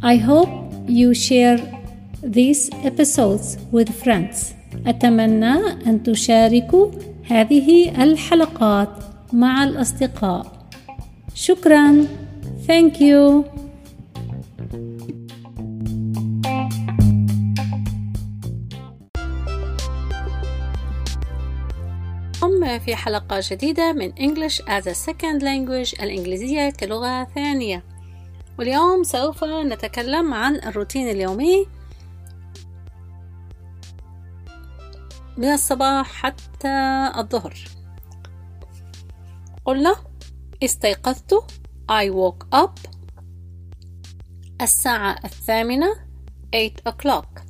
I hope you share these episodes with friends. أتمنى أن تشاركوا هذه الحلقات مع الأصدقاء. شكرا. Thank you. في حلقة جديدة من English as a Second Language الإنجليزية كلغة ثانية. واليوم سوف نتكلم عن الروتين اليومي. من الصباح حتى الظهر. قلنا استيقظت I woke up. الساعة الثامنة 8 o'clock.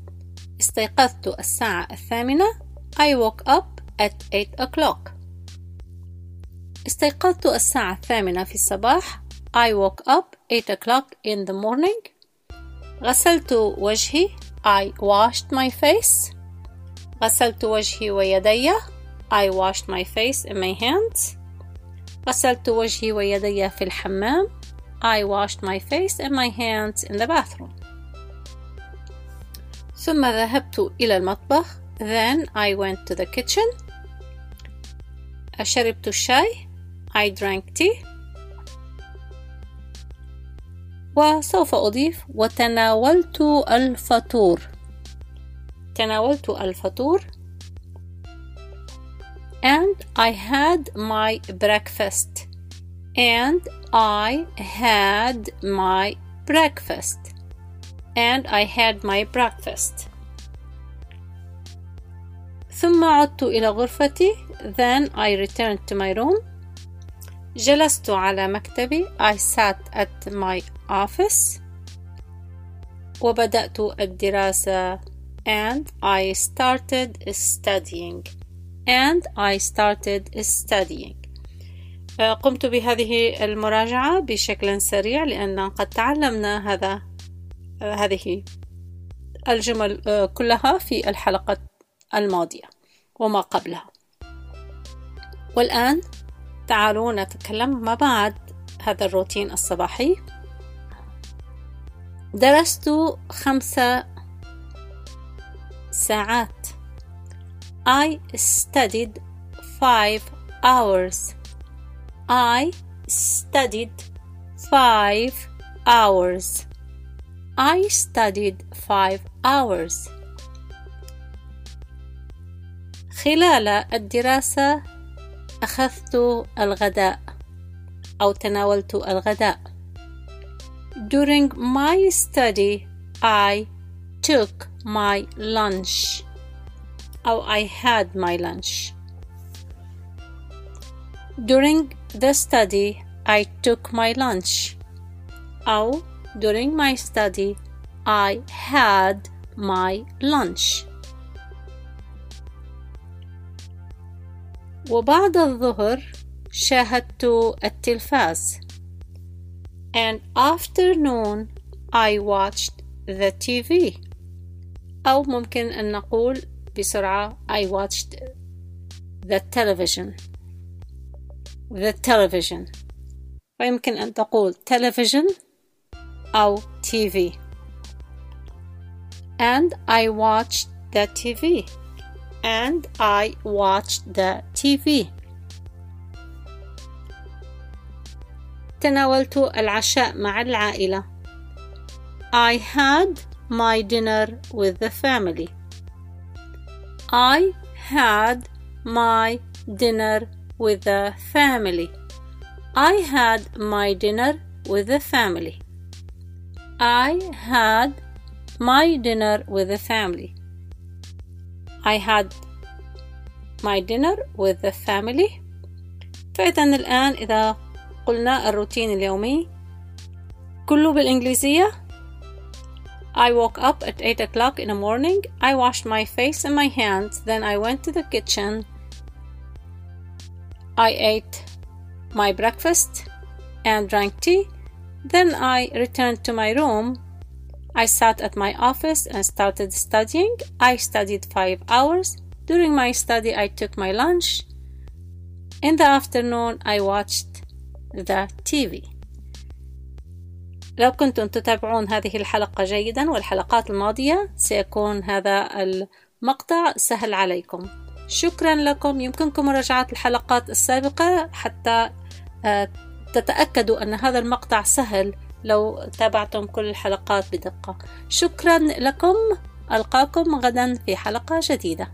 استيقظت الساعة الثامنة I woke up. At 8 o'clock استيقظت الساعة الثامنة في الصباح I woke up 8 o'clock in the morning غسلت وجهي I washed my face غسلت وجهي ويدي I washed my face and my hands غسلت وجهي ويدي في الحمام I washed my face and my hands in the bathroom ثم ذهبت إلى المطبخ then I went to the kitchen شربت الشاي I drank tea وسوف أضيف وتناولت الفطور تناولت الفطور and I had my breakfast and I had my breakfast and I had my breakfast ثم عدت إلى غرفتي. Then I returned to my room. جلست على مكتبي. I sat at my office. وبدأت الدراسة. And I started studying. And I started studying. قمت بهذه المراجعة بشكل سريع لأن قد تعلمنا هذا هذه الجمل كلها في الحلقة الماضية. وما قبلها. والآن تعالوا نتكلم ما بعد هذا الروتين الصباحي. درست خمس ساعات. I studied five hours. I studied five hours. I studied five hours. خلال الدراسة أخذت الغداء أو تناولت الغداء During my study I took my lunch أو I had my lunch During the study I took my lunch أو during my study I had my lunch وبعد الظهر شاهدت التلفاز and afternoon I watched the TV أو ممكن أن نقول بسرعة I watched the television the television ويمكن أن تقول television أو TV and I watched the TV and I watched the TV. تناولت العشاء مع العائلة. I had my dinner with the family. I had my dinner with the family. I had my dinner with the family. I had my dinner with the family. I had my dinner with the family فإذا الآن إذا قلنا الروتين اليومي كله بالإنجليزية I woke up at 8 o'clock in the morning. I washed my face and my hands. Then I went to the kitchen. I ate my breakfast and drank tea. Then I returned to my room I sat at my office and started studying. I studied five hours. During my study, I took my lunch. In the afternoon, I watched the TV لو كنتم تتابعون هذه الحلقة جيدا والحلقات الماضية سيكون هذا المقطع سهل عليكم شكرا لكم يمكنكم مراجعة الحلقات السابقة حتى آه، تتأكدوا أن هذا المقطع سهل لو تابعتم كل الحلقات بدقة. شكرا لكم. ألقاكم غدا في حلقة جديدة.